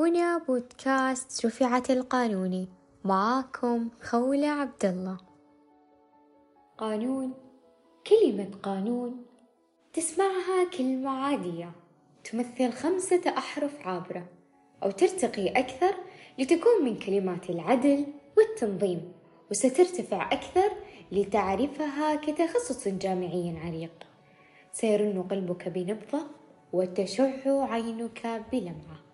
هنا بودكاست رفعت القانوني. معاكم خولة عبد الله قانون كلمة قانون تسمعها كلمة عادية تمثل خمسة أحرف عابرة أو ترتقي أكثر لتكون من كلمات العدل والتنظيم. وسترتفع أكثر لتعرفها كتخصص جامعي عريق. سيرن قلبك بنبضة وتشع عينك بلمعة.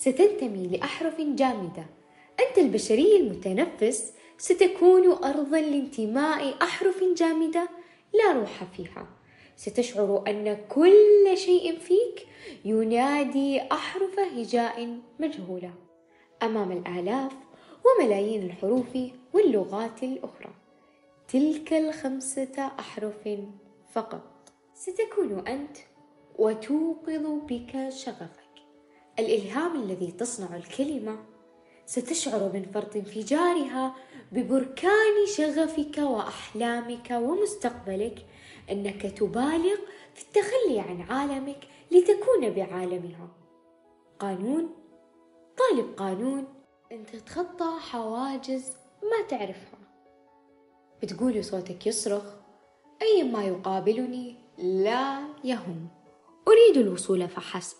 ستنتمي لأحرف جامدة. أنت البشري المتنفس ستكون أرضا لانتماء أحرف جامدة. لا روح فيها. ستشعر أن كل شيء فيك ينادي أحرف هجاء مجهولة. أمام الآلاف وملايين الحروف واللغات الأخرى. تلك الخمسة أحرف فقط. ستكون أنت وتوقظ بك شغفك الإلهام الذي تصنع الكلمة ستشعر من فرط انفجارها ببركان شغفك وأحلامك ومستقبلك أنك تبالغ في التخلي عن عالمك لتكون بعالمها. قانون؟ طالب قانون. أنت تتخطى حواجز ما تعرفها. بتقول صوتك يصرخ. أي ما يقابلني لا يهم. أريد الوصول فحسب.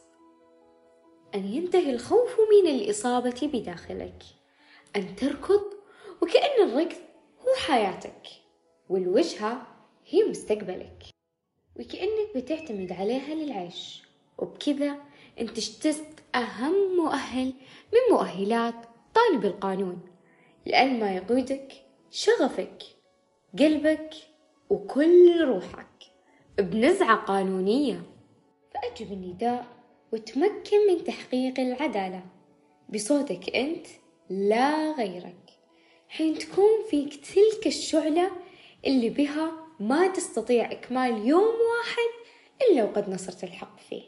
أن ينتهي الخوف من الإصابة بداخلك. أن تركض وكأن الركض هو حياتك والوجهة هي مستقبلك. وكأنك بتعتمد عليها للعيش. وبكذا أنت اجتزت أهم مؤهل من مؤهلات طالب القانون. لأن ما يقودك شغفك قلبك وكل روحك بنزعة قانونية. فأجب النداء وتمكن من تحقيق العدالة. بصوتك أنت لا غيرك. حين تكون فيك تلك الشعلة اللي بها ما تستطيع إكمال يوم واحد إلا وقد نصرت الحق فيه.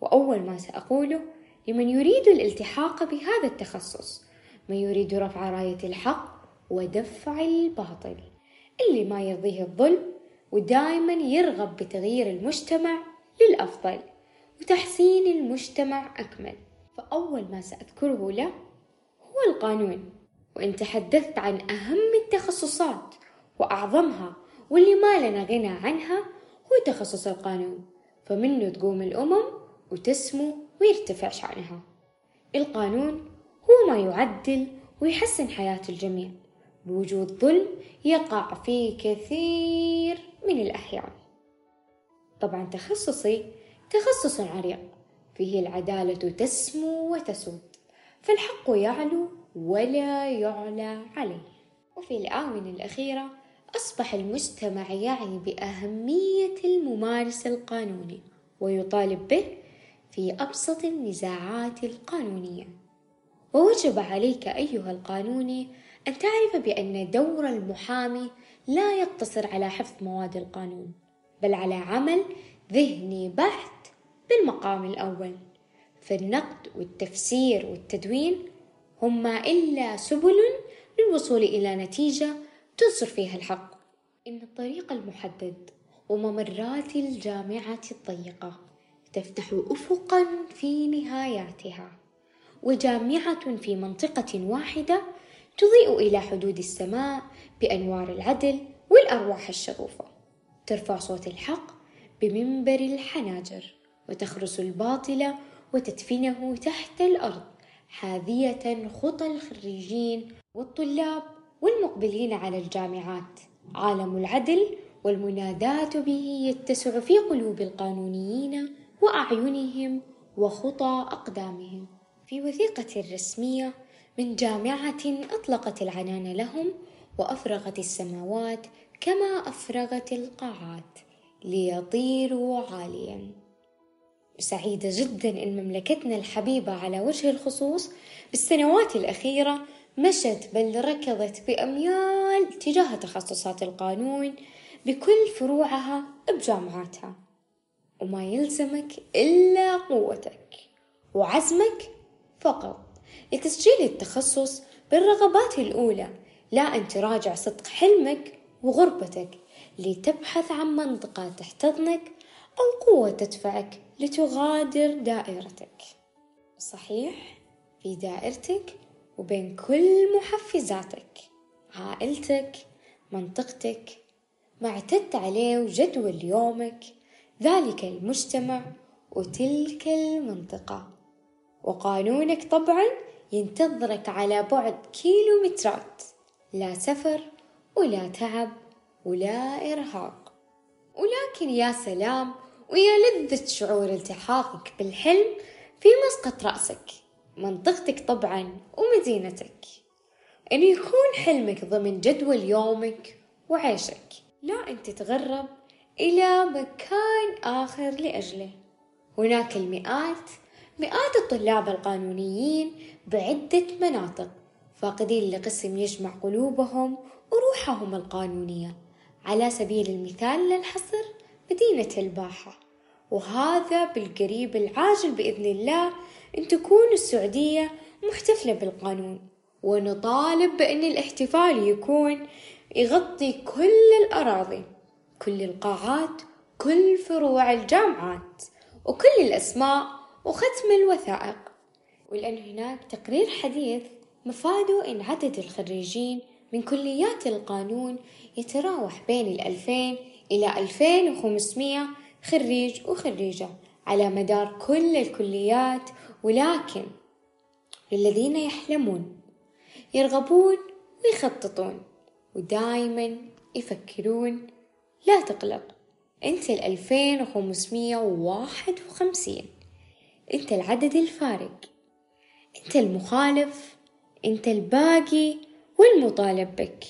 وأول ما سأقوله لمن يريد الالتحاق بهذا التخصص من يريد رفع راية الحق ودفع الباطل. اللي ما يرضيه الظلم ودائما يرغب بتغيير المجتمع للأفضل. وتحسين المجتمع أكمل. فأول ما سأذكره له هو القانون وإن تحدثت عن أهم التخصصات وأعظمها واللي ما لنا غنى عنها هو تخصص القانون. فمنه تقوم الأمم وتسمو ويرتفع شأنها. القانون هو ما يعدل ويحسن حياة الجميع. بوجود ظلم يقع في كثير من الأحيان. طبعا تخصصي تخصص عريق. فيه العدالة تسمو وتسود فالحق يعلو ولا يعلى عليه. وفي الآونة الأخيرة أصبح المجتمع يعي بأهمية الممارس القانوني ويطالب به في أبسط النزاعات القانونية. ووجب عليك أيها القانوني أن تعرف بأن دور المحامي لا يقتصر على حفظ مواد القانون بل على عمل ذهني بحت بالمقام الأول. فالنقد والتفسير والتدوين هما إلا سبل للوصول إلى نتيجة تنصر فيها الحق. إن الطريق المحدد وممرات الجامعة الضيقة تفتح أفقا في نهاياتها وجامعة في منطقة واحدة تضيء إلى حدود السماء بأنوار العدل والأرواح الشغوفة. ترفع صوت الحق بمنبر الحناجر. وتخرس الباطل وتدفنه تحت الأرض حاذية خطى الخريجين والطلاب والمقبلين على الجامعات. عالم العدل والمناداة به يتسع في قلوب القانونيين وأعينهم وخطى أقدامهم. في وثيقة رسمية من جامعة أطلقت العنان لهم وأفرغت السماوات كما أفرغت القاعات ليطيروا عاليا. سعيدة جدا إن مملكتنا الحبيبة على وجه الخصوص بالسنوات الأخيرة مشت بل ركضت بأميال تجاه تخصصات القانون بكل فروعها بجامعاتها. وما يلزمك إلا قوتك وعزمك فقط لتسجيل التخصص بالرغبات الأولى لا أن تراجع صدق حلمك وغربتك لتبحث عن منطقة تحتضنك أو قوة تدفعك لتغادر دائرتك. صحيح في دائرتك وبين كل محفزاتك عائلتك منطقتك. ما اعتدت عليه وجدول يومك ذلك المجتمع وتلك المنطقة. وقانونك طبعا ينتظرك على بعد كيلومترات. لا سفر ولا تعب ولا إرهاق. ولكن يا سلام ويا لذة شعور التحاقك بالحلم في مسقط رأسك منطقتك طبعا ومدينتك. أن يكون حلمك ضمن جدول يومك وعيشك لا أن تتغرب إلى مكان آخر لأجله. هناك المئات مئات الطلاب القانونيين بعدة مناطق فاقدين لقسم يجمع قلوبهم وروحهم القانونية. على سبيل المثال للحصر مدينة الباحة. وهذا بالقريب العاجل بإذن الله أن تكون السعودية محتفلة بالقانون. ونطالب بأن الاحتفال يكون يغطي كل الأراضي كل القاعات كل فروع الجامعات وكل الأسماء وختم الوثائق. ولأن هناك تقرير حديث مفاده أن عدد الخريجين من كليات القانون يتراوح بين الألفين إلى ألفين وخمسمية خريج وخريجة على مدار كل الكليات ولكن للذين يحلمون يرغبون ويخططون ودايما يفكرون لا تقلق أنت الألفين وخمسمية وواحد وخمسين أنت العدد الفارق أنت المخالف أنت الباقي والمطالب بك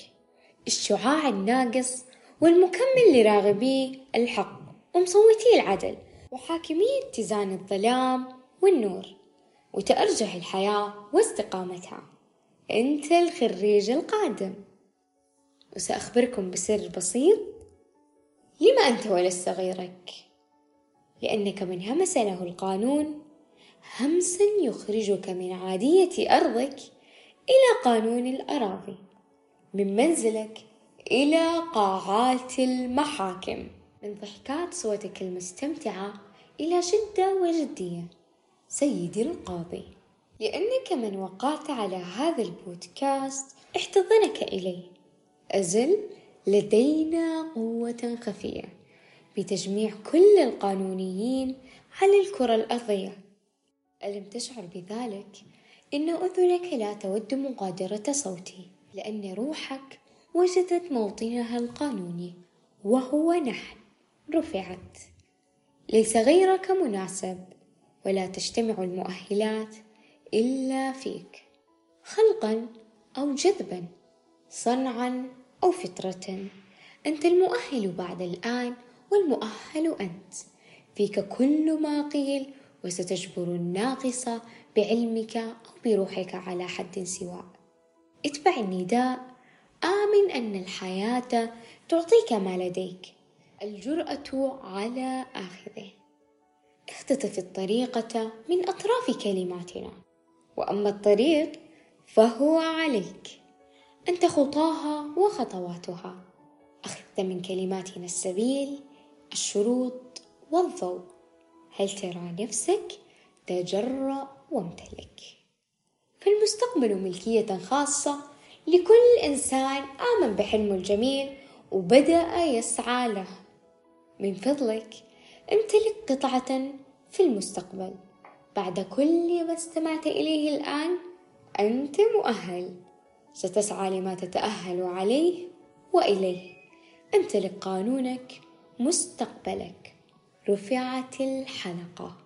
الشعاع الناقص والمكمل لراغبي الحق ومصوتي العدل وحاكمي اتزان الظلام والنور وتأرجح الحياة واستقامتها. أنت الخريج القادم. وسأخبركم بسر بسيط. لما أنت ولست غيرك لأنك من همس له القانون. همسا يخرجك من عادية أرضك إلى قانون الأراضي. من منزلك إلى قاعات المحاكم. من ضحكات صوتك المستمتعة إلى شدة وجدية. سيدي القاضي لأنك من وقعت على هذا البودكاست احتضنك إليه أزل لدينا قوة خفية بتجميع كل القانونيين على الكرة الأرضية. ألم تشعر بذلك؟ إن أذنك لا تود مغادرة صوتي لأن روحك وجدت موطنها القانوني وهو نحن. رفعت. ليس غيرك مناسب ولا تجتمع المؤهلات إلا فيك. خلقا أو جذبا صنعا أو فطرة. أنت المؤهل بعد الآن والمؤهل أنت. فيك كل ما قيل وستجبر الناقص بعلمك أو بروحك على حد سواء. اتبع النداء آمن أن الحياة تعطيك ما لديك. الجرأة على آخذه. اختطف الطريقة من أطراف كلماتنا. وأما الطريق فهو عليك. أنت خطاها وخطواتها. أخذت من كلماتنا السبيل الشروط والضوء. هل ترى نفسك تجرأ وامتلك؟ فالمستقبل ملكية خاصة لكل إنسان آمن بحلمه الجميل وبدأ يسعى له. من فضلك امتلك قطعة في المستقبل. بعد كل ما استمعت إليه الآن أنت مؤهل. ستسعى لما تتأهل عليه وإليه. امتلك قانونك مستقبلك. رفعت الحلقة.